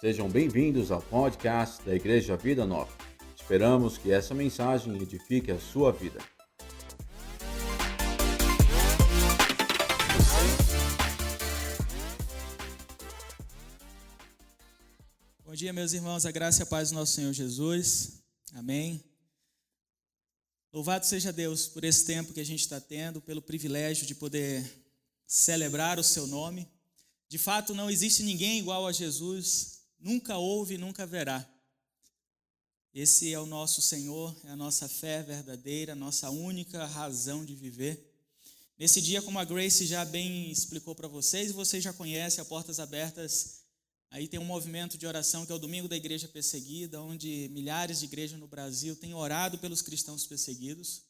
Sejam bem-vindos ao podcast da Igreja Vida Nova. Esperamos que essa mensagem edifique a sua vida. Bom dia, meus irmãos, a graça e a paz do nosso Senhor Jesus. Amém. Louvado seja Deus por esse tempo que a gente está tendo, pelo privilégio de poder celebrar o seu nome. De fato, não existe ninguém igual a Jesus nunca houve e nunca haverá. Esse é o nosso Senhor, é a nossa fé verdadeira, a nossa única razão de viver. Nesse dia, como a Grace já bem explicou para vocês, vocês já conhecem a Portas Abertas, aí tem um movimento de oração que é o Domingo da Igreja Perseguida, onde milhares de igrejas no Brasil têm orado pelos cristãos perseguidos.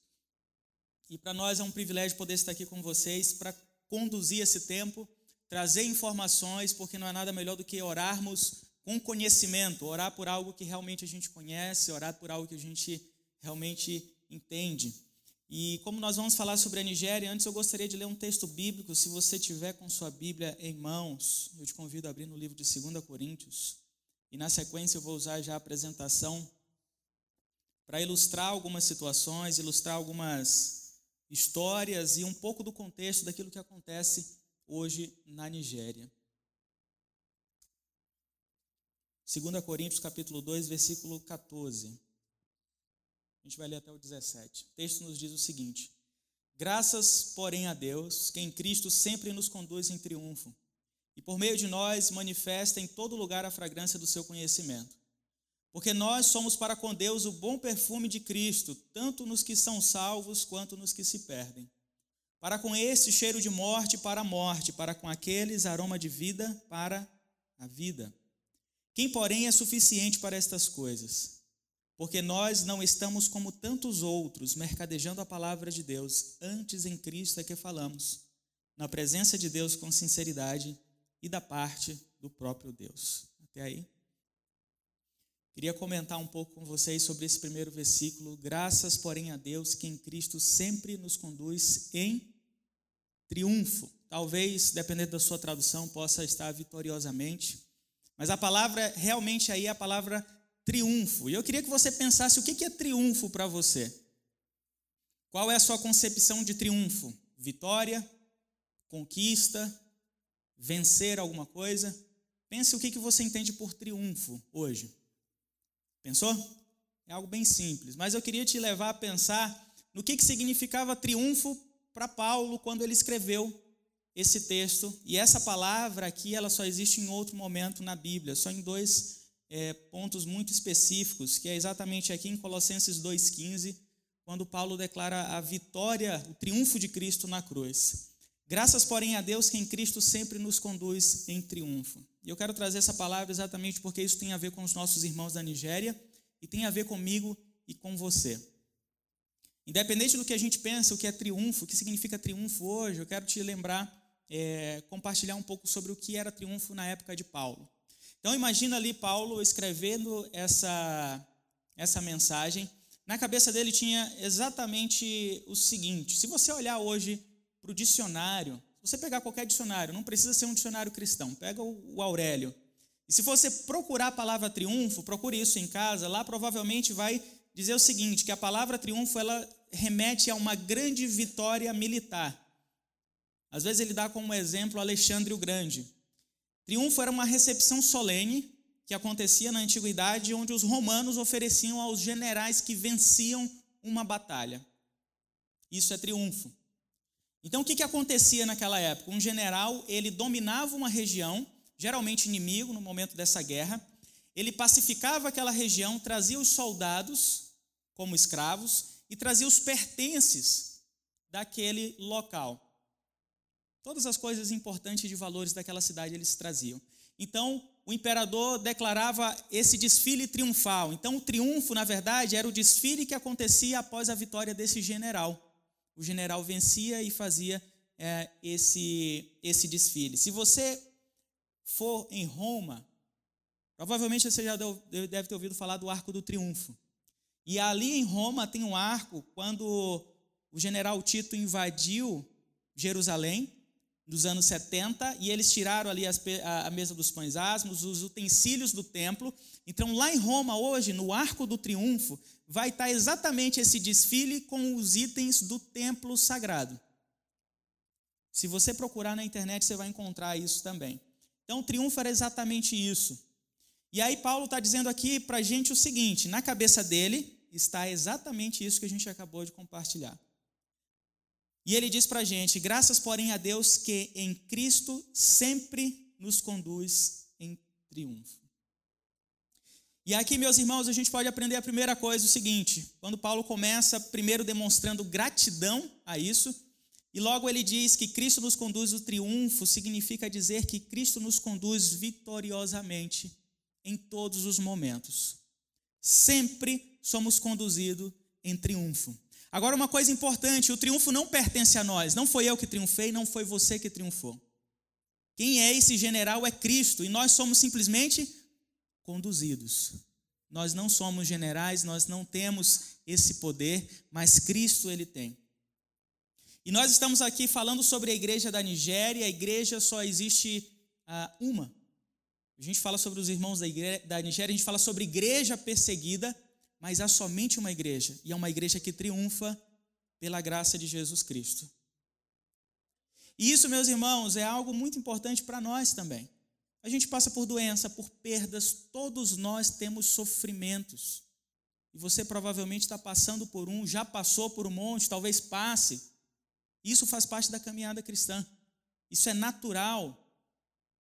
E para nós é um privilégio poder estar aqui com vocês para conduzir esse tempo, trazer informações, porque não é nada melhor do que orarmos com conhecimento, orar por algo que realmente a gente conhece, orar por algo que a gente realmente entende. E como nós vamos falar sobre a Nigéria, antes eu gostaria de ler um texto bíblico. Se você tiver com sua Bíblia em mãos, eu te convido a abrir no livro de 2 Coríntios. E na sequência eu vou usar já a apresentação para ilustrar algumas situações, ilustrar algumas histórias e um pouco do contexto daquilo que acontece hoje na Nigéria. 2 Coríntios capítulo 2, versículo 14. A gente vai ler até o 17. O texto nos diz o seguinte: Graças, porém, a Deus, que em Cristo sempre nos conduz em triunfo, e por meio de nós manifesta em todo lugar a fragrância do seu conhecimento. Porque nós somos para com Deus o bom perfume de Cristo, tanto nos que são salvos quanto nos que se perdem. Para com esse cheiro de morte para a morte, para com aqueles aroma de vida para a vida. Quem, porém, é suficiente para estas coisas? Porque nós não estamos como tantos outros, mercadejando a palavra de Deus, antes em Cristo é que falamos, na presença de Deus com sinceridade e da parte do próprio Deus. Até aí? Queria comentar um pouco com vocês sobre esse primeiro versículo. Graças, porém, a Deus que em Cristo sempre nos conduz em triunfo. Talvez, dependendo da sua tradução, possa estar vitoriosamente. Mas a palavra realmente aí é a palavra triunfo. E eu queria que você pensasse o que é triunfo para você. Qual é a sua concepção de triunfo? Vitória? Conquista? Vencer alguma coisa? Pense o que você entende por triunfo hoje. Pensou? É algo bem simples. Mas eu queria te levar a pensar no que significava triunfo para Paulo quando ele escreveu esse texto. E essa palavra aqui, ela só existe em outro momento na Bíblia, só em dois é, pontos muito específicos, que é exatamente aqui em Colossenses 2,15, quando Paulo declara a vitória, o triunfo de Cristo na cruz. Graças, porém, a Deus que em Cristo sempre nos conduz em triunfo. E eu quero trazer essa palavra exatamente porque isso tem a ver com os nossos irmãos da Nigéria e tem a ver comigo e com você. Independente do que a gente pensa, o que é triunfo, o que significa triunfo hoje, eu quero te lembrar é, compartilhar um pouco sobre o que era triunfo na época de Paulo. Então imagina ali Paulo escrevendo essa, essa mensagem. Na cabeça dele tinha exatamente o seguinte: se você olhar hoje para o dicionário, se você pegar qualquer dicionário, não precisa ser um dicionário cristão, pega o, Aurélio. E se você procurar a palavra triunfo, procure isso em casa, lá provavelmente vai dizer o seguinte, que a palavra triunfo ela remete a uma grande vitória militar. Às vezes ele dá como exemplo Alexandre o Grande. Triunfo era uma recepção solene que acontecia na antiguidade, onde os romanos ofereciam aos generais que venciam uma batalha. Isso é triunfo. Então o que, que acontecia naquela época? Um general ele dominava uma região, geralmente inimigo no momento dessa guerra. Ele pacificava aquela região, trazia os soldados como escravos e trazia os pertences daquele local. Todas as coisas importantes de valores daquela cidade eles traziam. Então, o imperador declarava esse desfile triunfal. Então, o triunfo, na verdade, era o desfile que acontecia após a vitória desse general. O general vencia e fazia é, esse, esse desfile. Se você for em Roma, provavelmente você já deve ter ouvido falar do Arco do Triunfo. E ali em Roma tem um arco, quando o general Tito invadiu Jerusalém, dos anos 70 e eles tiraram ali as, a, a, mesa dos pães asmos, os utensílios do templo. Então, lá em Roma, hoje, no Arco do Triunfo, vai estar exatamente esse desfile com os itens do templo sagrado. Se você procurar na internet, você vai encontrar isso também. Então, o triunfo era exatamente isso. E aí, Paulo está dizendo aqui para a gente o seguinte: na cabeça dele está exatamente isso que a gente acabou de compartilhar. E ele diz para a gente: graças, porém, a Deus que em Cristo sempre nos conduz em triunfo. E aqui, meus irmãos, a gente pode aprender a primeira coisa, o seguinte: quando Paulo começa, primeiro demonstrando gratidão a isso, e logo ele diz que Cristo nos conduz o triunfo, significa dizer que Cristo nos conduz vitoriosamente em todos os momentos. Sempre somos conduzidos em triunfo. Agora, uma coisa importante: o triunfo não pertence a nós. Não foi eu que triunfei, não foi você que triunfou. Quem é esse general é Cristo e nós somos simplesmente conduzidos. Nós não somos generais, nós não temos esse poder, mas Cristo ele tem. E nós estamos aqui falando sobre a igreja da Nigéria, a igreja só existe uh, uma. A gente fala sobre os irmãos da, igreja, da Nigéria, a gente fala sobre igreja perseguida, mas há somente uma igreja, e é uma igreja que triunfa pela graça de Jesus Cristo. E isso, meus irmãos, é algo muito importante para nós também. A gente passa por doença, por perdas, todos nós temos sofrimentos. E você provavelmente está passando por um, já passou por um monte, talvez passe. Isso faz parte da caminhada cristã. Isso é natural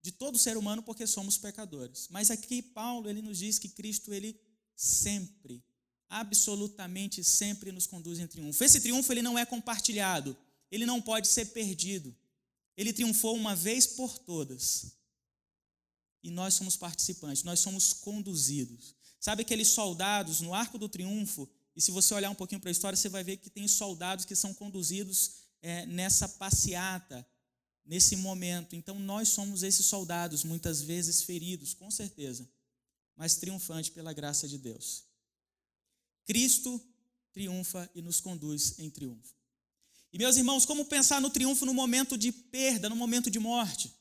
de todo ser humano porque somos pecadores. Mas aqui Paulo ele nos diz que Cristo ele sempre absolutamente sempre nos conduz em triunfo. Esse triunfo ele não é compartilhado, ele não pode ser perdido. Ele triunfou uma vez por todas. E nós somos participantes, nós somos conduzidos. Sabe aqueles soldados no arco do triunfo? E se você olhar um pouquinho para a história, você vai ver que tem soldados que são conduzidos é, nessa passeata, nesse momento. Então nós somos esses soldados, muitas vezes feridos, com certeza, mas triunfante pela graça de Deus. Cristo triunfa e nos conduz em triunfo. E meus irmãos, como pensar no triunfo no momento de perda, no momento de morte?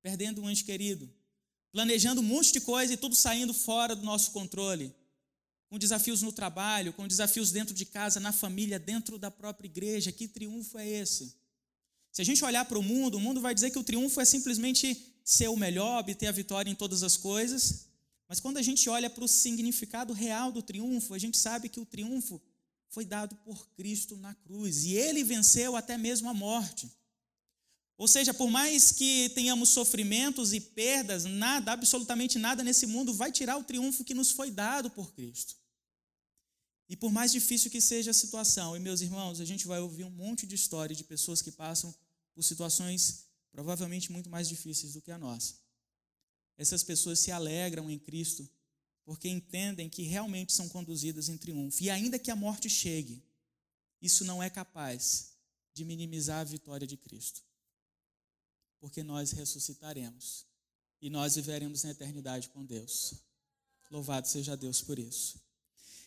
Perdendo um ente querido, planejando um monte de coisa e tudo saindo fora do nosso controle, com desafios no trabalho, com desafios dentro de casa, na família, dentro da própria igreja. Que triunfo é esse? Se a gente olhar para o mundo, o mundo vai dizer que o triunfo é simplesmente ser o melhor, obter a vitória em todas as coisas. Mas quando a gente olha para o significado real do triunfo, a gente sabe que o triunfo foi dado por Cristo na cruz e ele venceu até mesmo a morte. Ou seja, por mais que tenhamos sofrimentos e perdas, nada, absolutamente nada nesse mundo vai tirar o triunfo que nos foi dado por Cristo. E por mais difícil que seja a situação, e meus irmãos, a gente vai ouvir um monte de história de pessoas que passam por situações provavelmente muito mais difíceis do que a nossa. Essas pessoas se alegram em Cristo porque entendem que realmente são conduzidas em triunfo. E ainda que a morte chegue, isso não é capaz de minimizar a vitória de Cristo. Porque nós ressuscitaremos e nós viveremos na eternidade com Deus. Louvado seja Deus por isso.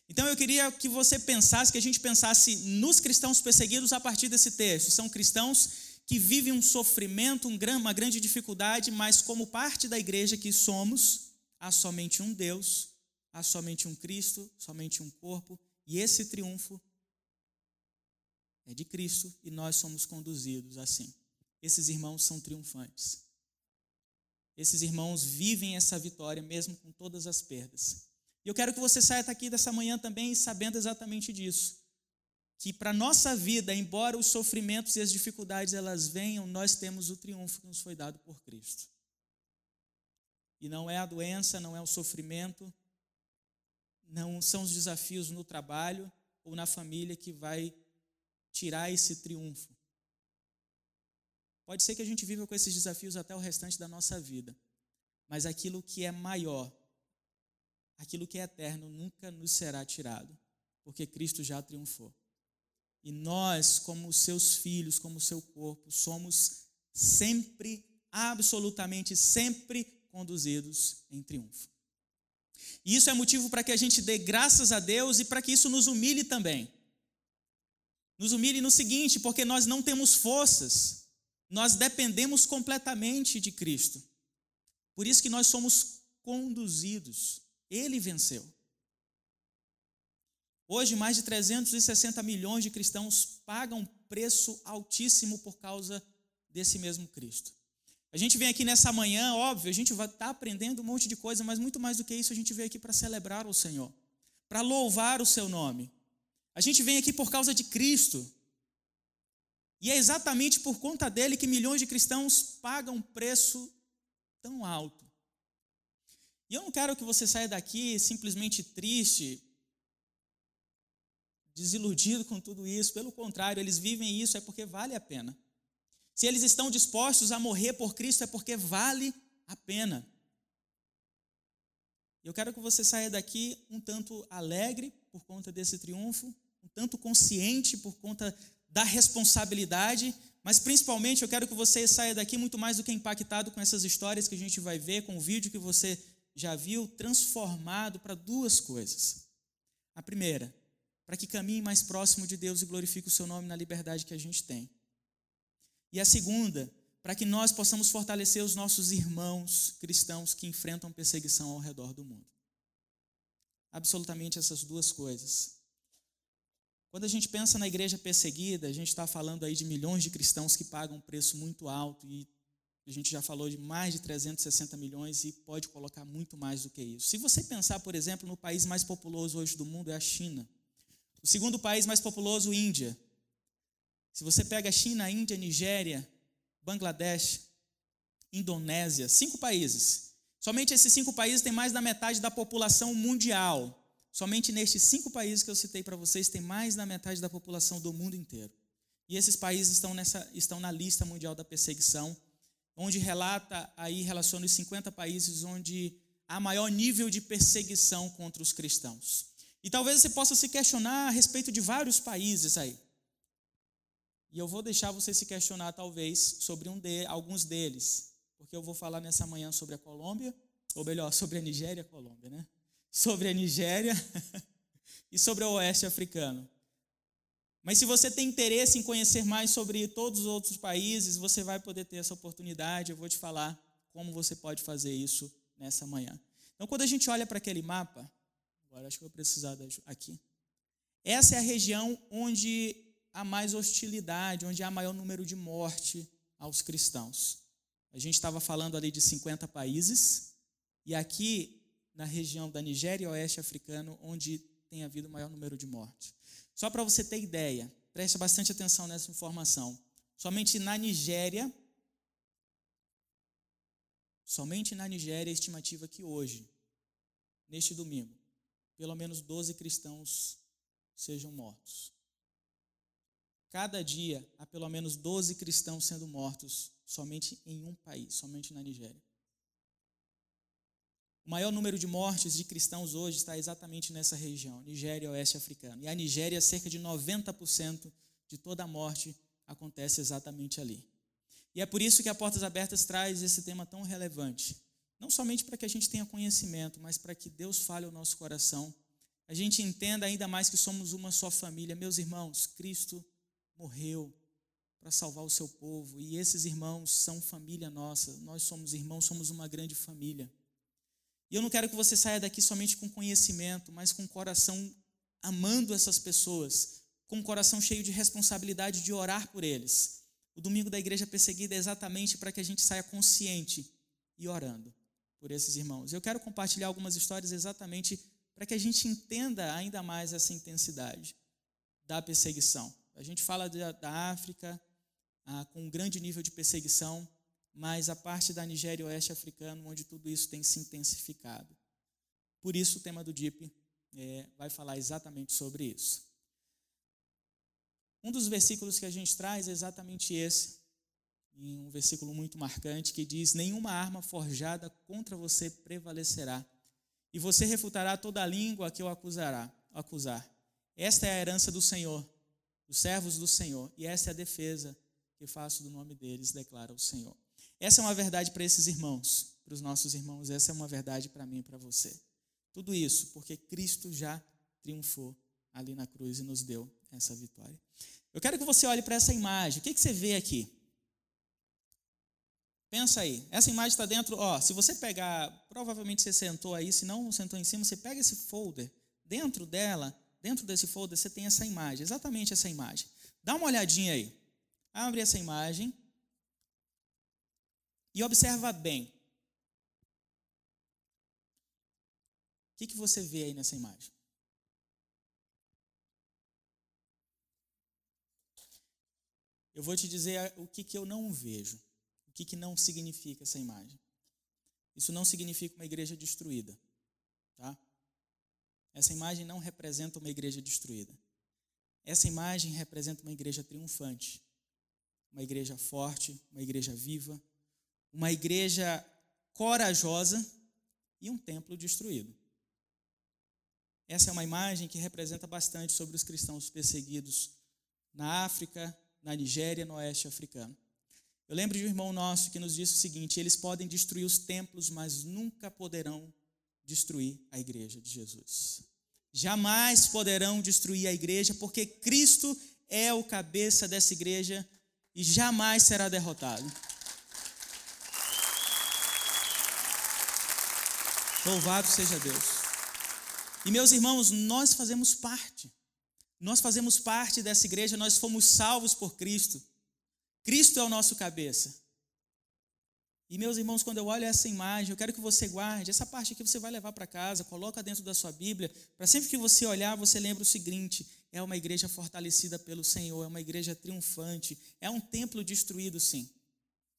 Então eu queria que você pensasse, que a gente pensasse nos cristãos perseguidos a partir desse texto. São cristãos que vivem um sofrimento, uma grande dificuldade, mas como parte da igreja que somos, há somente um Deus, há somente um Cristo, somente um corpo, e esse triunfo é de Cristo e nós somos conduzidos assim. Esses irmãos são triunfantes. Esses irmãos vivem essa vitória mesmo com todas as perdas. E eu quero que você saia daqui dessa manhã também sabendo exatamente disso que para nossa vida, embora os sofrimentos e as dificuldades elas venham, nós temos o triunfo que nos foi dado por Cristo. E não é a doença, não é o sofrimento, não são os desafios no trabalho ou na família que vai tirar esse triunfo. Pode ser que a gente viva com esses desafios até o restante da nossa vida, mas aquilo que é maior, aquilo que é eterno, nunca nos será tirado, porque Cristo já triunfou. E nós, como seus filhos, como seu corpo, somos sempre, absolutamente sempre conduzidos em triunfo. E isso é motivo para que a gente dê graças a Deus e para que isso nos humilhe também. Nos humilhe no seguinte, porque nós não temos forças nós dependemos completamente de Cristo. Por isso que nós somos conduzidos. Ele venceu. Hoje, mais de 360 milhões de cristãos pagam preço altíssimo por causa desse mesmo Cristo. A gente vem aqui nessa manhã, óbvio, a gente vai estar tá aprendendo um monte de coisa, mas muito mais do que isso, a gente veio aqui para celebrar o Senhor, para louvar o seu nome. A gente vem aqui por causa de Cristo. E é exatamente por conta dele que milhões de cristãos pagam um preço tão alto. E eu não quero que você saia daqui simplesmente triste, desiludido com tudo isso. Pelo contrário, eles vivem isso é porque vale a pena. Se eles estão dispostos a morrer por Cristo, é porque vale a pena. Eu quero que você saia daqui um tanto alegre por conta desse triunfo, um tanto consciente por conta da responsabilidade, mas principalmente eu quero que você saia daqui muito mais do que impactado com essas histórias que a gente vai ver, com o vídeo que você já viu, transformado para duas coisas. A primeira, para que caminhe mais próximo de Deus e glorifique o seu nome na liberdade que a gente tem. E a segunda, para que nós possamos fortalecer os nossos irmãos cristãos que enfrentam perseguição ao redor do mundo. Absolutamente essas duas coisas. Quando a gente pensa na igreja perseguida, a gente está falando aí de milhões de cristãos que pagam um preço muito alto e a gente já falou de mais de 360 milhões e pode colocar muito mais do que isso. Se você pensar, por exemplo, no país mais populoso hoje do mundo é a China. O segundo país mais populoso, Índia. Se você pega China, Índia, Nigéria, Bangladesh, Indonésia, cinco países. Somente esses cinco países têm mais da metade da população mundial. Somente nestes cinco países que eu citei para vocês tem mais da metade da população do mundo inteiro. E esses países estão, nessa, estão na lista mundial da perseguição, onde relata aí relaciona os 50 países onde há maior nível de perseguição contra os cristãos. E talvez você possa se questionar a respeito de vários países aí. E eu vou deixar você se questionar, talvez, sobre um de, alguns deles, porque eu vou falar nessa manhã sobre a Colômbia, ou melhor, sobre a Nigéria Colômbia, né? Sobre a Nigéria e sobre o Oeste Africano. Mas se você tem interesse em conhecer mais sobre todos os outros países, você vai poder ter essa oportunidade. Eu vou te falar como você pode fazer isso nessa manhã. Então, quando a gente olha para aquele mapa, agora acho que vou precisar aqui. Essa é a região onde há mais hostilidade, onde há maior número de morte aos cristãos. A gente estava falando ali de 50 países, e aqui na região da Nigéria e Oeste Africano, onde tem havido o maior número de mortes. Só para você ter ideia, preste bastante atenção nessa informação. Somente na Nigéria, somente na Nigéria, a estimativa que hoje, neste domingo, pelo menos 12 cristãos sejam mortos. Cada dia há pelo menos 12 cristãos sendo mortos somente em um país, somente na Nigéria. O maior número de mortes de cristãos hoje está exatamente nessa região, Nigéria Oeste Africano. E a Nigéria, cerca de 90% de toda a morte acontece exatamente ali. E é por isso que a Portas Abertas traz esse tema tão relevante. Não somente para que a gente tenha conhecimento, mas para que Deus fale ao nosso coração. A gente entenda ainda mais que somos uma só família. Meus irmãos, Cristo morreu para salvar o seu povo. E esses irmãos são família nossa. Nós somos irmãos, somos uma grande família. E eu não quero que você saia daqui somente com conhecimento, mas com o coração amando essas pessoas, com o coração cheio de responsabilidade de orar por eles. O domingo da igreja perseguida é exatamente para que a gente saia consciente e orando por esses irmãos. Eu quero compartilhar algumas histórias exatamente para que a gente entenda ainda mais essa intensidade da perseguição. A gente fala da, da África ah, com um grande nível de perseguição, mas a parte da Nigéria Oeste Africano, onde tudo isso tem se intensificado. Por isso, o tema do DIP é, vai falar exatamente sobre isso. Um dos versículos que a gente traz é exatamente esse, um versículo muito marcante que diz: Nenhuma arma forjada contra você prevalecerá, e você refutará toda a língua que eu acusará, acusar. Esta é a herança do Senhor, os servos do Senhor, e essa é a defesa que faço do nome deles, declara o Senhor. Essa é uma verdade para esses irmãos, para os nossos irmãos, essa é uma verdade para mim e para você. Tudo isso porque Cristo já triunfou ali na cruz e nos deu essa vitória. Eu quero que você olhe para essa imagem. O que, que você vê aqui? Pensa aí, essa imagem está dentro, ó, se você pegar, provavelmente você sentou aí, se não sentou em cima, você pega esse folder, dentro dela, dentro desse folder você tem essa imagem, exatamente essa imagem. Dá uma olhadinha aí. Abre essa imagem e observa bem. O que, que você vê aí nessa imagem? Eu vou te dizer o que, que eu não vejo. Que, que não significa essa imagem? Isso não significa uma igreja destruída. Tá? Essa imagem não representa uma igreja destruída. Essa imagem representa uma igreja triunfante, uma igreja forte, uma igreja viva, uma igreja corajosa e um templo destruído. Essa é uma imagem que representa bastante sobre os cristãos perseguidos na África, na Nigéria, no oeste africano. Eu lembro de um irmão nosso que nos disse o seguinte: eles podem destruir os templos, mas nunca poderão destruir a igreja de Jesus. Jamais poderão destruir a igreja, porque Cristo é o cabeça dessa igreja e jamais será derrotado. Louvado seja Deus. E meus irmãos, nós fazemos parte. Nós fazemos parte dessa igreja, nós fomos salvos por Cristo. Cristo é o nosso cabeça. E meus irmãos, quando eu olho essa imagem, eu quero que você guarde essa parte aqui você vai levar para casa, coloca dentro da sua Bíblia, para sempre que você olhar, você lembre o seguinte: é uma igreja fortalecida pelo Senhor, é uma igreja triunfante, é um templo destruído, sim,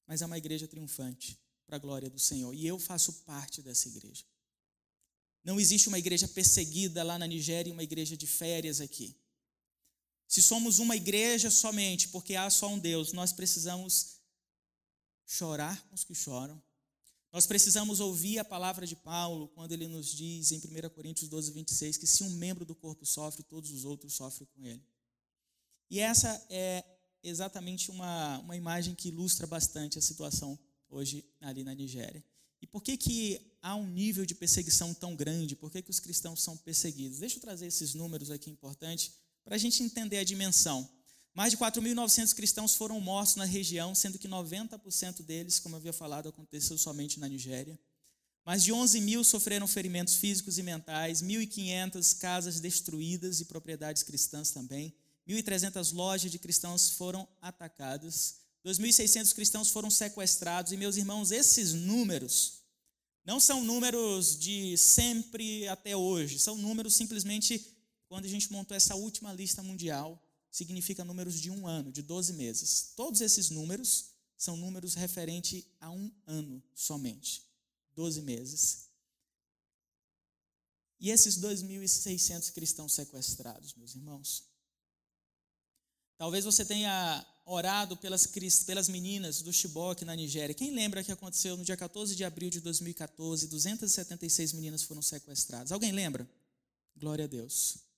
mas é uma igreja triunfante para a glória do Senhor. E eu faço parte dessa igreja. Não existe uma igreja perseguida lá na Nigéria e uma igreja de férias aqui. Se somos uma igreja somente porque há só um Deus, nós precisamos chorar com os que choram. Nós precisamos ouvir a palavra de Paulo quando ele nos diz em 1 Coríntios 12, 26 que se um membro do corpo sofre, todos os outros sofrem com ele. E essa é exatamente uma, uma imagem que ilustra bastante a situação hoje ali na Nigéria. E por que, que há um nível de perseguição tão grande? Por que, que os cristãos são perseguidos? Deixa eu trazer esses números aqui importantes para a gente entender a dimensão. Mais de 4.900 cristãos foram mortos na região, sendo que 90% deles, como eu havia falado, aconteceu somente na Nigéria. Mais de 11 mil sofreram ferimentos físicos e mentais, 1.500 casas destruídas e propriedades cristãs também. 1.300 lojas de cristãos foram atacadas. 2.600 cristãos foram sequestrados. E, meus irmãos, esses números não são números de sempre até hoje, são números simplesmente quando a gente montou essa última lista mundial, significa números de um ano, de 12 meses. Todos esses números são números referentes a um ano somente, 12 meses. E esses 2.600 cristãos sequestrados, meus irmãos. Talvez você tenha orado pelas, pelas meninas do Chibok na Nigéria. Quem lembra que aconteceu no dia 14 de abril de 2014? 276 meninas foram sequestradas. Alguém lembra? Glória a Deus.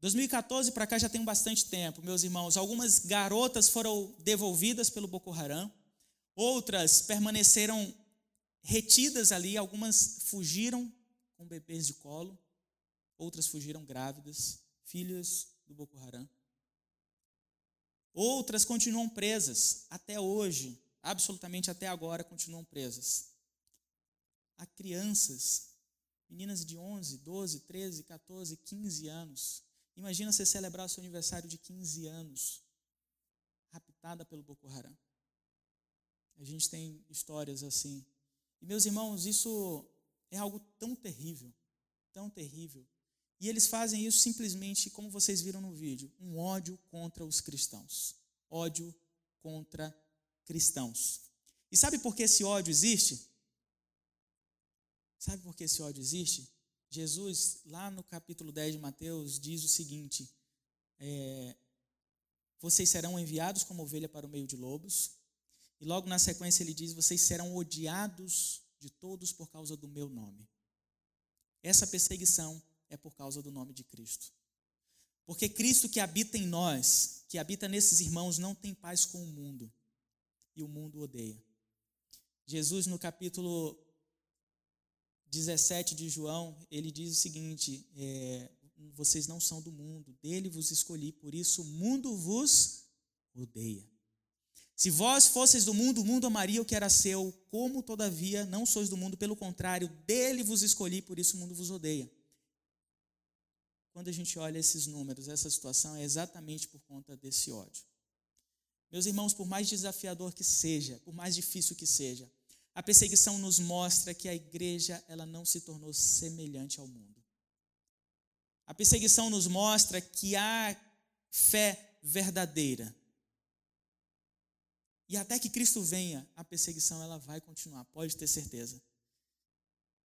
2014 para cá já tem bastante tempo, meus irmãos. Algumas garotas foram devolvidas pelo Boko Haram, outras permaneceram retidas ali, algumas fugiram com bebês de colo, outras fugiram grávidas, filhas do Boko Haram. Outras continuam presas até hoje, absolutamente até agora continuam presas. Há crianças, meninas de 11, 12, 13, 14, 15 anos, Imagina você celebrar seu aniversário de 15 anos, raptada pelo Boko Haram. A gente tem histórias assim. E meus irmãos, isso é algo tão terrível, tão terrível. E eles fazem isso simplesmente, como vocês viram no vídeo, um ódio contra os cristãos. Ódio contra cristãos. E sabe por que esse ódio existe? Sabe por que esse ódio existe? Jesus, lá no capítulo 10 de Mateus, diz o seguinte: é, Vocês serão enviados como ovelha para o meio de lobos. E logo na sequência ele diz: Vocês serão odiados de todos por causa do meu nome. Essa perseguição é por causa do nome de Cristo. Porque Cristo que habita em nós, que habita nesses irmãos, não tem paz com o mundo. E o mundo odeia. Jesus, no capítulo 17 de João, ele diz o seguinte: é, vocês não são do mundo, dele vos escolhi, por isso o mundo vos odeia. Se vós fosseis do mundo, o mundo amaria o que era seu, como todavia não sois do mundo, pelo contrário, dele vos escolhi, por isso o mundo vos odeia. Quando a gente olha esses números, essa situação é exatamente por conta desse ódio. Meus irmãos, por mais desafiador que seja, por mais difícil que seja, a perseguição nos mostra que a igreja ela não se tornou semelhante ao mundo. A perseguição nos mostra que há fé verdadeira e até que Cristo venha, a perseguição ela vai continuar, pode ter certeza.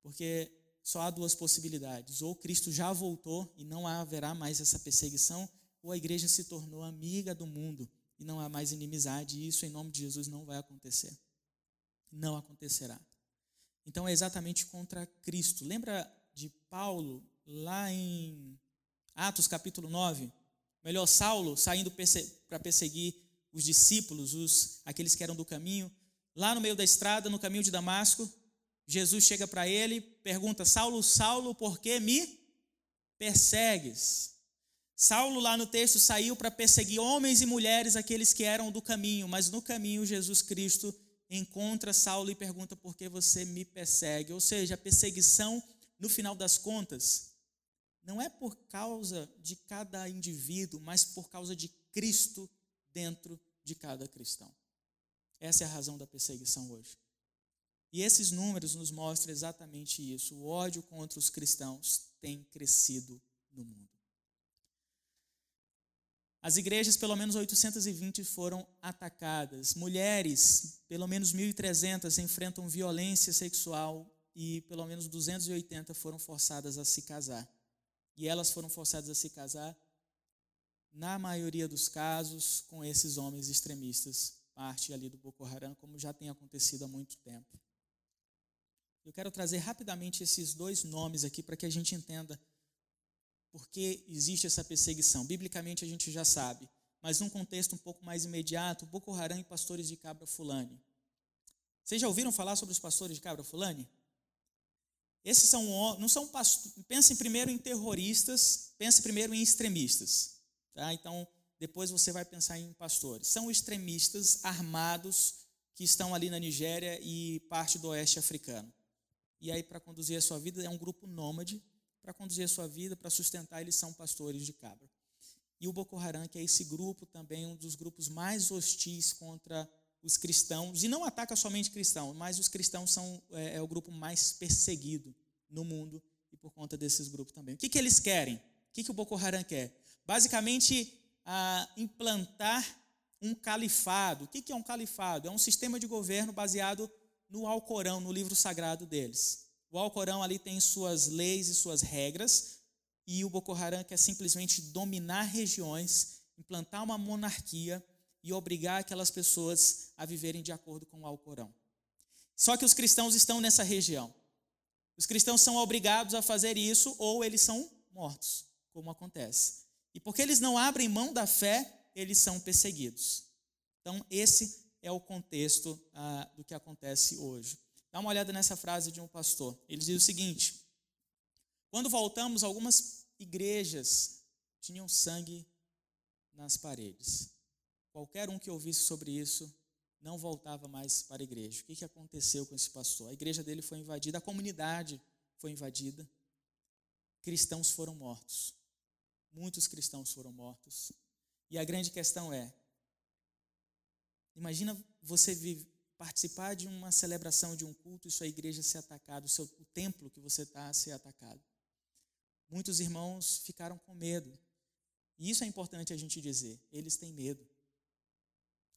Porque só há duas possibilidades: ou Cristo já voltou e não haverá mais essa perseguição, ou a igreja se tornou amiga do mundo e não há mais inimizade, e isso em nome de Jesus não vai acontecer. Não acontecerá. Então é exatamente contra Cristo. Lembra de Paulo lá em Atos capítulo 9? Melhor, Saulo saindo para perseguir os discípulos, os, aqueles que eram do caminho, lá no meio da estrada, no caminho de Damasco, Jesus chega para ele, pergunta: Saulo, Saulo, por que me persegues? Saulo, lá no texto, saiu para perseguir homens e mulheres, aqueles que eram do caminho, mas no caminho, Jesus Cristo encontra Saulo e pergunta: por que você me persegue? Ou seja, a perseguição, no final das contas, não é por causa de cada indivíduo, mas por causa de Cristo dentro de cada cristão. Essa é a razão da perseguição hoje. E esses números nos mostram exatamente isso. O ódio contra os cristãos tem crescido no mundo. As igrejas, pelo menos 820 foram atacadas. Mulheres, pelo menos 1.300, enfrentam violência sexual e pelo menos 280 foram forçadas a se casar. E elas foram forçadas a se casar na maioria dos casos, com esses homens extremistas, parte ali do Boko Haram, como já tem acontecido há muito tempo. Eu quero trazer rapidamente esses dois nomes aqui para que a gente entenda por que existe essa perseguição. Biblicamente a gente já sabe, mas num contexto um pouco mais imediato, Boko Haram e pastores de cabra fulani. Vocês já ouviram falar sobre os pastores de cabra fulani? Esses são não são. Pensem primeiro em terroristas, pense primeiro em extremistas. Tá? Então, depois você vai pensar em pastores. São extremistas armados que estão ali na Nigéria e parte do oeste africano. E aí, para conduzir a sua vida, é um grupo nômade. Para conduzir a sua vida, para sustentar, eles são pastores de cabra. E o Boko Haram, que é esse grupo também, um dos grupos mais hostis contra os cristãos, e não ataca somente cristãos, mas os cristãos são é, é o grupo mais perseguido no mundo, e por conta desses grupos também. O que, que eles querem? O que, que o Boko Haram quer? basicamente implantar um califado. O que é um califado? É um sistema de governo baseado no Alcorão, no livro sagrado deles. O Alcorão ali tem suas leis e suas regras, e o Boko Haram quer simplesmente dominar regiões, implantar uma monarquia e obrigar aquelas pessoas a viverem de acordo com o Alcorão. Só que os cristãos estão nessa região. Os cristãos são obrigados a fazer isso ou eles são mortos, como acontece. E porque eles não abrem mão da fé, eles são perseguidos. Então, esse é o contexto ah, do que acontece hoje. Dá uma olhada nessa frase de um pastor. Ele diz o seguinte: Quando voltamos, algumas igrejas tinham sangue nas paredes. Qualquer um que ouvisse sobre isso não voltava mais para a igreja. O que, aconteceu com esse pastor? A igreja dele foi invadida, a comunidade foi invadida, cristãos foram mortos muitos cristãos foram mortos. E a grande questão é: imagina você vive, participar de uma celebração de um culto e sua igreja ser atacada, o, seu, o templo que você está ser atacado. Muitos irmãos ficaram com medo. E isso é importante a gente dizer. Eles têm medo.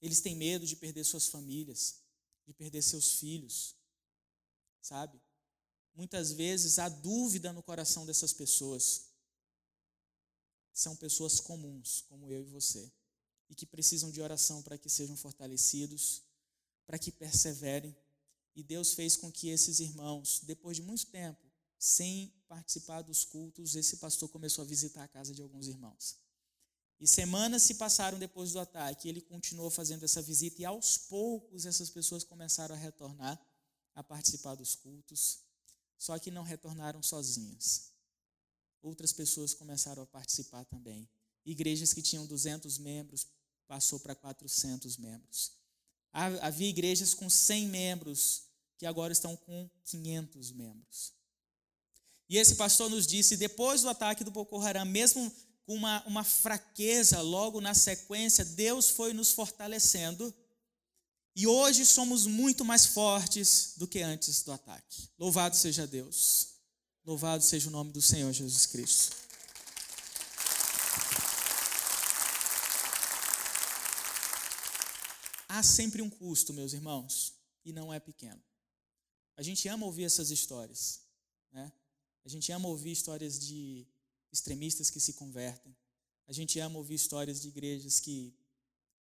Eles têm medo de perder suas famílias, de perder seus filhos. Sabe? Muitas vezes há dúvida no coração dessas pessoas são pessoas comuns, como eu e você, e que precisam de oração para que sejam fortalecidos, para que perseverem. E Deus fez com que esses irmãos, depois de muito tempo, sem participar dos cultos, esse pastor começou a visitar a casa de alguns irmãos. E semanas se passaram depois do ataque, ele continuou fazendo essa visita e aos poucos essas pessoas começaram a retornar a participar dos cultos, só que não retornaram sozinhas outras pessoas começaram a participar também. Igrejas que tinham 200 membros passou para 400 membros. Havia igrejas com 100 membros que agora estão com 500 membros. E esse pastor nos disse, depois do ataque do Boko Haram, mesmo com uma, uma fraqueza logo na sequência, Deus foi nos fortalecendo. E hoje somos muito mais fortes do que antes do ataque. Louvado seja Deus. Louvado seja o nome do Senhor Jesus Cristo. Há sempre um custo, meus irmãos, e não é pequeno. A gente ama ouvir essas histórias, né? A gente ama ouvir histórias de extremistas que se convertem. A gente ama ouvir histórias de igrejas que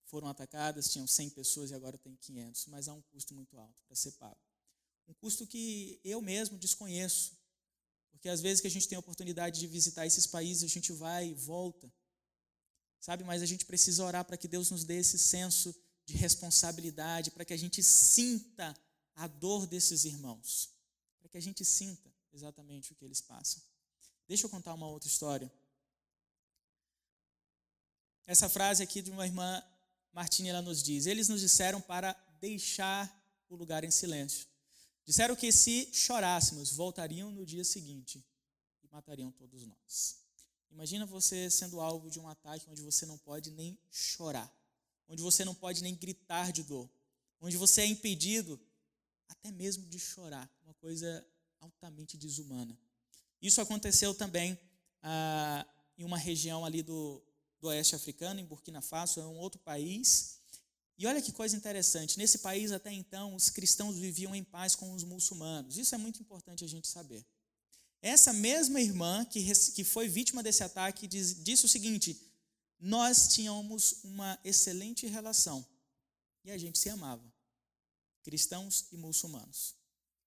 foram atacadas, tinham 100 pessoas e agora tem 500, mas há um custo muito alto para ser pago. Um custo que eu mesmo desconheço, porque às vezes que a gente tem a oportunidade de visitar esses países, a gente vai e volta, sabe? Mas a gente precisa orar para que Deus nos dê esse senso de responsabilidade, para que a gente sinta a dor desses irmãos, para que a gente sinta exatamente o que eles passam. Deixa eu contar uma outra história. Essa frase aqui de uma irmã Martina ela nos diz: Eles nos disseram para deixar o lugar em silêncio. Disseram que se chorássemos, voltariam no dia seguinte e matariam todos nós. Imagina você sendo alvo de um ataque onde você não pode nem chorar, onde você não pode nem gritar de dor, onde você é impedido até mesmo de chorar, uma coisa altamente desumana. Isso aconteceu também ah, em uma região ali do, do oeste africano, em Burkina Faso, é um outro país. E olha que coisa interessante, nesse país até então os cristãos viviam em paz com os muçulmanos. Isso é muito importante a gente saber. Essa mesma irmã que, que foi vítima desse ataque diz, disse o seguinte: nós tínhamos uma excelente relação e a gente se amava, cristãos e muçulmanos.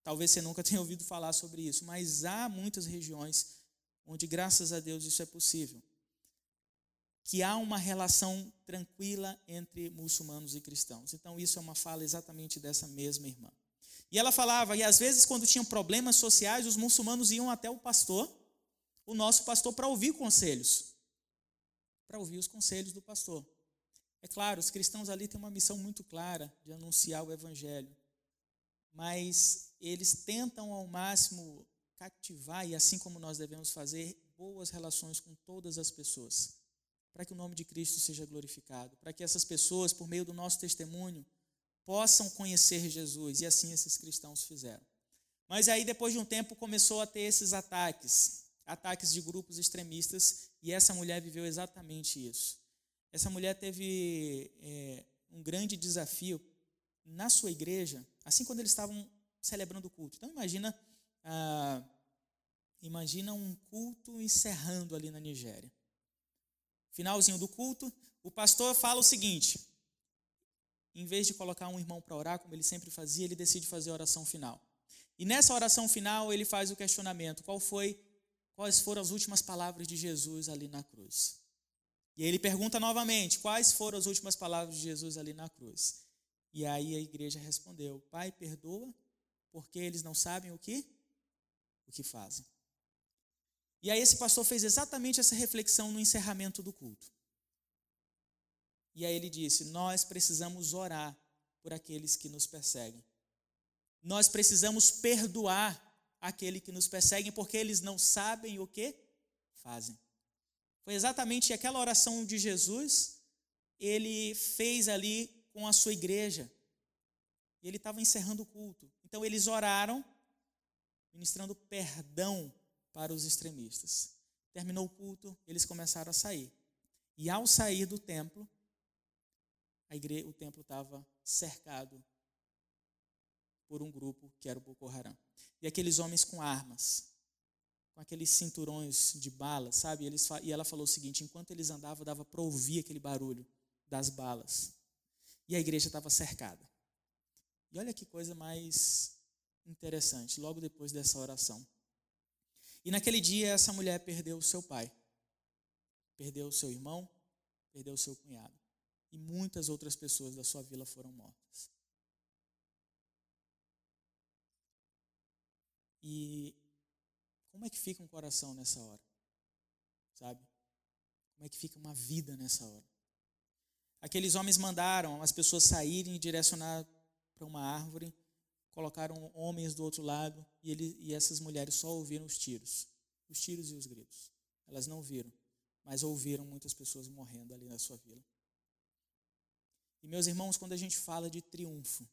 Talvez você nunca tenha ouvido falar sobre isso, mas há muitas regiões onde, graças a Deus, isso é possível. Que há uma relação tranquila entre muçulmanos e cristãos. Então, isso é uma fala exatamente dessa mesma irmã. E ela falava, e às vezes, quando tinham problemas sociais, os muçulmanos iam até o pastor, o nosso pastor, para ouvir conselhos. Para ouvir os conselhos do pastor. É claro, os cristãos ali têm uma missão muito clara de anunciar o evangelho mas eles tentam ao máximo cativar, e assim como nós devemos fazer, boas relações com todas as pessoas, para que o nome de Cristo seja glorificado, para que essas pessoas, por meio do nosso testemunho, possam conhecer Jesus, e assim esses cristãos fizeram. Mas aí, depois de um tempo, começou a ter esses ataques, ataques de grupos extremistas, e essa mulher viveu exatamente isso. Essa mulher teve é, um grande desafio na sua igreja, assim quando eles estavam celebrando o culto. Então imagina, ah, imagina um culto encerrando ali na Nigéria. Finalzinho do culto, o pastor fala o seguinte: em vez de colocar um irmão para orar, como ele sempre fazia, ele decide fazer a oração final. E nessa oração final ele faz o questionamento: qual foi, quais foram as últimas palavras de Jesus ali na cruz? E ele pergunta novamente: quais foram as últimas palavras de Jesus ali na cruz? E aí a igreja respondeu: Pai, perdoa, porque eles não sabem o que o que fazem. E aí esse pastor fez exatamente essa reflexão no encerramento do culto. E aí ele disse: Nós precisamos orar por aqueles que nos perseguem. Nós precisamos perdoar aquele que nos perseguem, porque eles não sabem o que fazem. Foi exatamente aquela oração de Jesus, ele fez ali com a sua igreja. Ele estava encerrando o culto. Então eles oraram, ministrando perdão para os extremistas. Terminou o culto, eles começaram a sair. E ao sair do templo, igreja, o templo estava cercado por um grupo que era o Boko Haram. E aqueles homens com armas, com aqueles cinturões de balas, sabe? Eles, e ela falou o seguinte: enquanto eles andavam, dava para ouvir aquele barulho das balas e a igreja estava cercada. E olha que coisa mais interessante, logo depois dessa oração. E naquele dia essa mulher perdeu o seu pai, perdeu o seu irmão, perdeu o seu cunhado. E muitas outras pessoas da sua vila foram mortas. E como é que fica um coração nessa hora? Sabe? Como é que fica uma vida nessa hora? Aqueles homens mandaram as pessoas saírem e direcionar para uma árvore, colocaram homens do outro lado e, ele, e essas mulheres só ouviram os tiros, os tiros e os gritos. Elas não viram, mas ouviram muitas pessoas morrendo ali na sua vila. E meus irmãos, quando a gente fala de triunfo,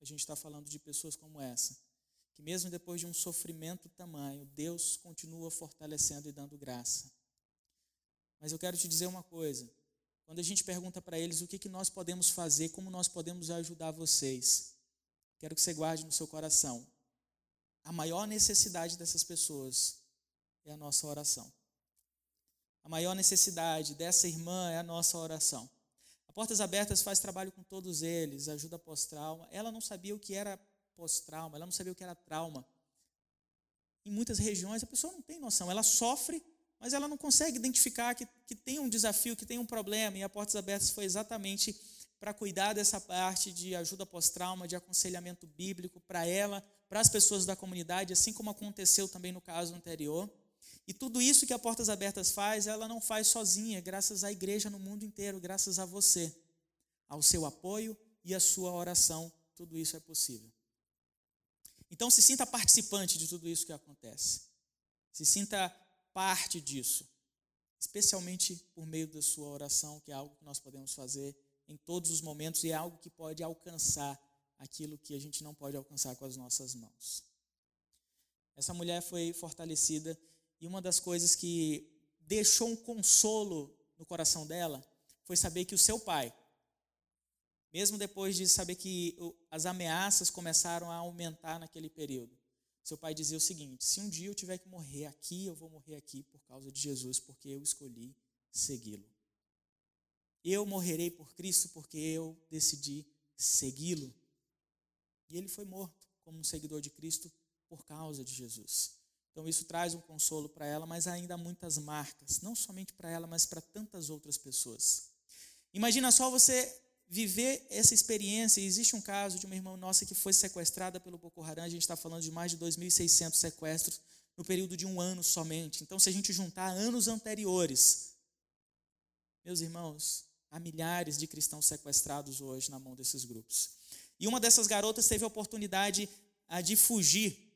a gente está falando de pessoas como essa, que mesmo depois de um sofrimento tamanho, Deus continua fortalecendo e dando graça. Mas eu quero te dizer uma coisa: quando a gente pergunta para eles o que, que nós podemos fazer, como nós podemos ajudar vocês, quero que você guarde no seu coração. A maior necessidade dessas pessoas é a nossa oração. A maior necessidade dessa irmã é a nossa oração. A Portas Abertas faz trabalho com todos eles, ajuda pós-trauma. Ela não sabia o que era pós-trauma, ela não sabia o que era trauma. Em muitas regiões a pessoa não tem noção, ela sofre, mas ela não consegue identificar que, que tem um desafio, que tem um problema. E a Portas Abertas foi exatamente para cuidar dessa parte de ajuda pós-trauma, de aconselhamento bíblico para ela, para as pessoas da comunidade, assim como aconteceu também no caso anterior. E tudo isso que a Portas Abertas faz, ela não faz sozinha, graças à igreja no mundo inteiro, graças a você, ao seu apoio e à sua oração, tudo isso é possível. Então se sinta participante de tudo isso que acontece. Se sinta parte disso, especialmente por meio da sua oração, que é algo que nós podemos fazer em todos os momentos e é algo que pode alcançar aquilo que a gente não pode alcançar com as nossas mãos. Essa mulher foi fortalecida e uma das coisas que deixou um consolo no coração dela foi saber que o seu pai, mesmo depois de saber que as ameaças começaram a aumentar naquele período, seu pai dizia o seguinte: se um dia eu tiver que morrer aqui, eu vou morrer aqui por causa de Jesus, porque eu escolhi segui-lo. Eu morrerei por Cristo porque eu decidi segui-lo. E ele foi morto como um seguidor de Cristo por causa de Jesus. Então isso traz um consolo para ela, mas ainda há muitas marcas, não somente para ela, mas para tantas outras pessoas. Imagina só você viver essa experiência. Existe um caso de uma irmã nossa que foi sequestrada pelo Boko Haram. A gente está falando de mais de 2.600 sequestros no período de um ano somente. Então, se a gente juntar anos anteriores, meus irmãos, há milhares de cristãos sequestrados hoje na mão desses grupos. E uma dessas garotas teve a oportunidade de fugir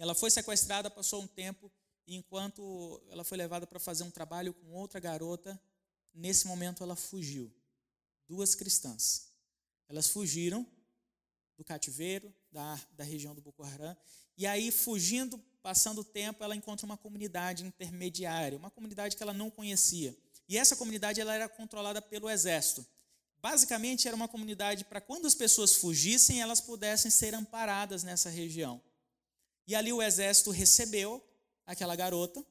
ela foi sequestrada, passou um tempo, e enquanto ela foi levada para fazer um trabalho com outra garota, nesse momento ela fugiu. Duas cristãs. Elas fugiram do cativeiro, da, da região do Boko Haram, e aí, fugindo, passando o tempo, ela encontra uma comunidade intermediária, uma comunidade que ela não conhecia. E essa comunidade ela era controlada pelo exército. Basicamente, era uma comunidade para quando as pessoas fugissem, elas pudessem ser amparadas nessa região. E ali o exército recebeu aquela garota,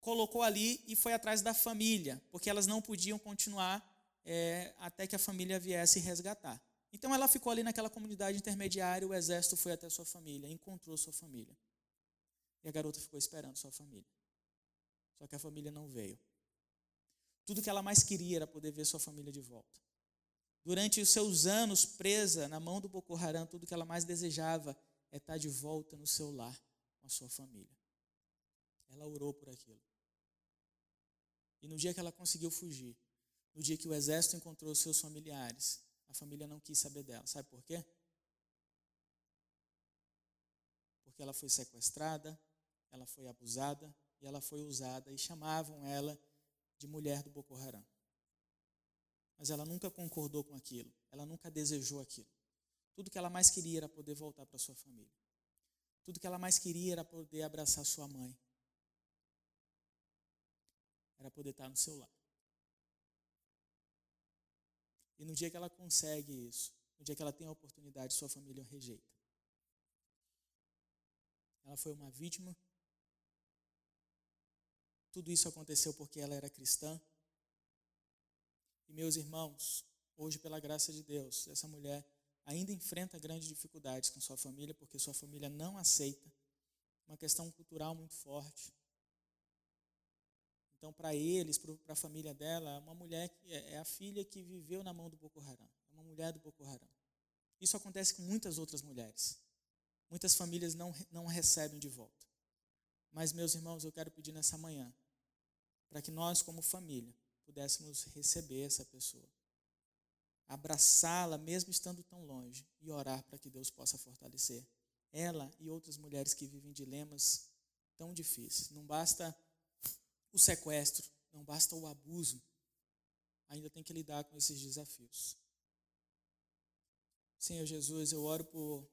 colocou ali e foi atrás da família, porque elas não podiam continuar é, até que a família viesse resgatar. Então ela ficou ali naquela comunidade intermediária, o exército foi até sua família, encontrou sua família. E a garota ficou esperando sua família. Só que a família não veio. Tudo que ela mais queria era poder ver sua família de volta. Durante os seus anos presa na mão do Boko Haram, tudo que ela mais desejava é estar de volta no seu lar com a sua família. Ela orou por aquilo. E no dia que ela conseguiu fugir, no dia que o exército encontrou seus familiares, a família não quis saber dela. Sabe por quê? Porque ela foi sequestrada, ela foi abusada e ela foi usada e chamavam ela de mulher do Boko Haram. Mas ela nunca concordou com aquilo, ela nunca desejou aquilo. Tudo que ela mais queria era poder voltar para sua família. Tudo que ela mais queria era poder abraçar sua mãe. Era poder estar no seu lar. E no dia que ela consegue isso, no dia que ela tem a oportunidade, sua família o rejeita. Ela foi uma vítima. Tudo isso aconteceu porque ela era cristã. E meus irmãos, hoje, pela graça de Deus, essa mulher ainda enfrenta grandes dificuldades com sua família, porque sua família não aceita. Uma questão cultural muito forte. Então, para eles, para a família dela, uma mulher que é, é a filha que viveu na mão do Boko Haram, é uma mulher do Boko Haram. Isso acontece com muitas outras mulheres. Muitas famílias não, não recebem de volta. Mas, meus irmãos, eu quero pedir nessa manhã para que nós, como família, pudéssemos receber essa pessoa abraçá-la mesmo estando tão longe e orar para que Deus possa fortalecer ela e outras mulheres que vivem dilemas tão difíceis. Não basta o sequestro, não basta o abuso, ainda tem que lidar com esses desafios. Senhor Jesus, eu oro por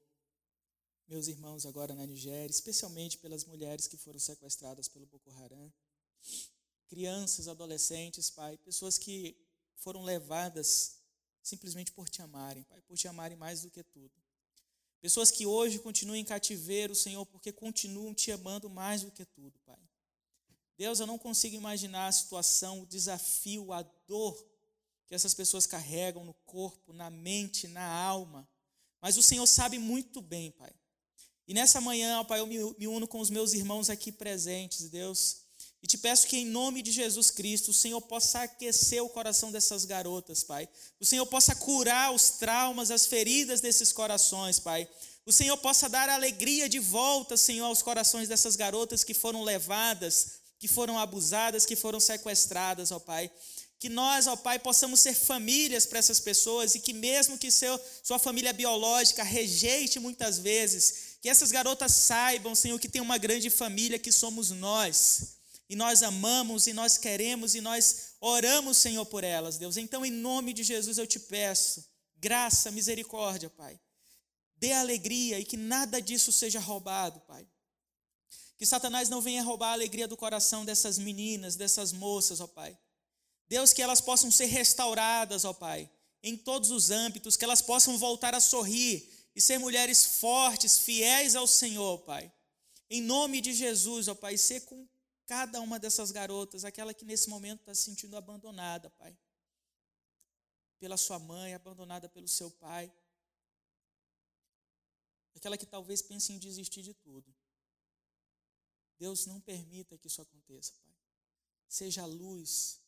meus irmãos agora na Nigéria, especialmente pelas mulheres que foram sequestradas pelo Boko Haram, crianças, adolescentes, Pai, pessoas que foram levadas simplesmente por te amarem, Pai, por te amarem mais do que tudo. Pessoas que hoje continuam em cativeiro, Senhor, porque continuam te amando mais do que tudo, Pai. Deus, eu não consigo imaginar a situação, o desafio, a dor que essas pessoas carregam no corpo, na mente, na alma. Mas o Senhor sabe muito bem, Pai. E nessa manhã, Pai, eu me uno com os meus irmãos aqui presentes, Deus. E te peço que, em nome de Jesus Cristo, o Senhor possa aquecer o coração dessas garotas, Pai. O Senhor possa curar os traumas, as feridas desses corações, Pai. O Senhor possa dar alegria de volta, Senhor, aos corações dessas garotas que foram levadas, que foram abusadas, que foram sequestradas, ó Pai. Que nós, ó Pai, possamos ser famílias para essas pessoas e que, mesmo que seu, sua família biológica rejeite muitas vezes, que essas garotas saibam, Senhor, que tem uma grande família que somos nós. E nós amamos e nós queremos e nós oramos, Senhor, por elas, Deus. Então, em nome de Jesus, eu te peço, graça, misericórdia, Pai. Dê alegria e que nada disso seja roubado, Pai. Que Satanás não venha roubar a alegria do coração dessas meninas, dessas moças, ó Pai. Deus, que elas possam ser restauradas, ó Pai, em todos os âmbitos, que elas possam voltar a sorrir e ser mulheres fortes, fiéis ao Senhor, Pai. Em nome de Jesus, ó Pai, ser com cada uma dessas garotas, aquela que nesse momento está se sentindo abandonada, Pai. Pela sua mãe, abandonada pelo seu pai. Aquela que talvez pense em desistir de tudo. Deus não permita que isso aconteça, Pai. Seja luz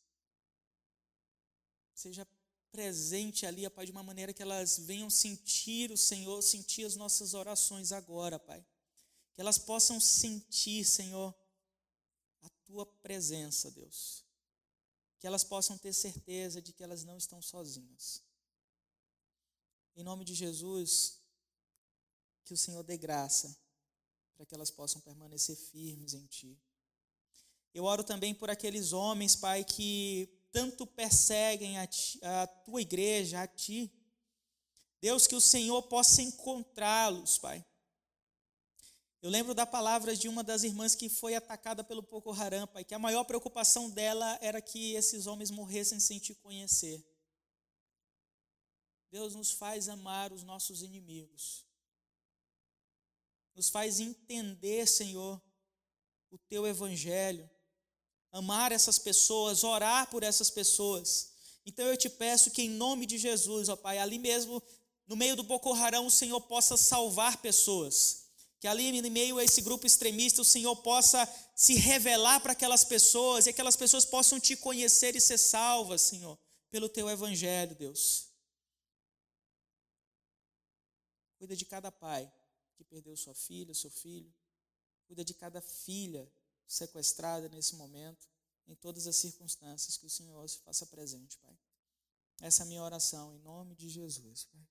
seja presente ali, Pai, de uma maneira que elas venham sentir o Senhor, sentir as nossas orações agora, Pai. Que elas possam sentir, Senhor, a tua presença, Deus. Que elas possam ter certeza de que elas não estão sozinhas. Em nome de Jesus, que o Senhor dê graça para que elas possam permanecer firmes em Ti. Eu oro também por aqueles homens, Pai, que tanto perseguem a, ti, a tua igreja, a ti. Deus, que o Senhor possa encontrá-los, Pai. Eu lembro da palavra de uma das irmãs que foi atacada pelo Boko Haram, Pai, que a maior preocupação dela era que esses homens morressem sem te conhecer. Deus nos faz amar os nossos inimigos. Nos faz entender, Senhor, o teu evangelho amar essas pessoas, orar por essas pessoas. Então eu te peço que em nome de Jesus, ó Pai, ali mesmo no meio do Boko Haram o Senhor possa salvar pessoas. Que ali em meio a esse grupo extremista o Senhor possa se revelar para aquelas pessoas e aquelas pessoas possam te conhecer e ser salvas, Senhor, pelo teu evangelho, Deus. Cuida de cada pai que perdeu sua filha, seu filho. Cuida de cada filha sequestrada nesse momento, em todas as circunstâncias, que o Senhor se faça presente, Pai. Essa é a minha oração, em nome de Jesus, Pai.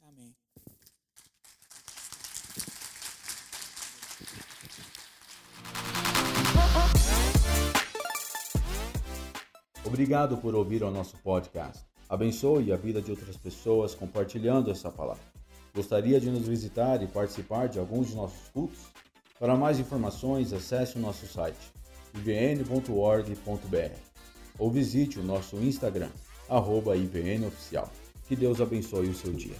Amém. Obrigado por ouvir o nosso podcast. Abençoe a vida de outras pessoas compartilhando essa palavra. Gostaria de nos visitar e participar de alguns de nossos cultos? Para mais informações, acesse o nosso site ivn.org.br ou visite o nosso Instagram, arroba Que Deus abençoe o seu dia.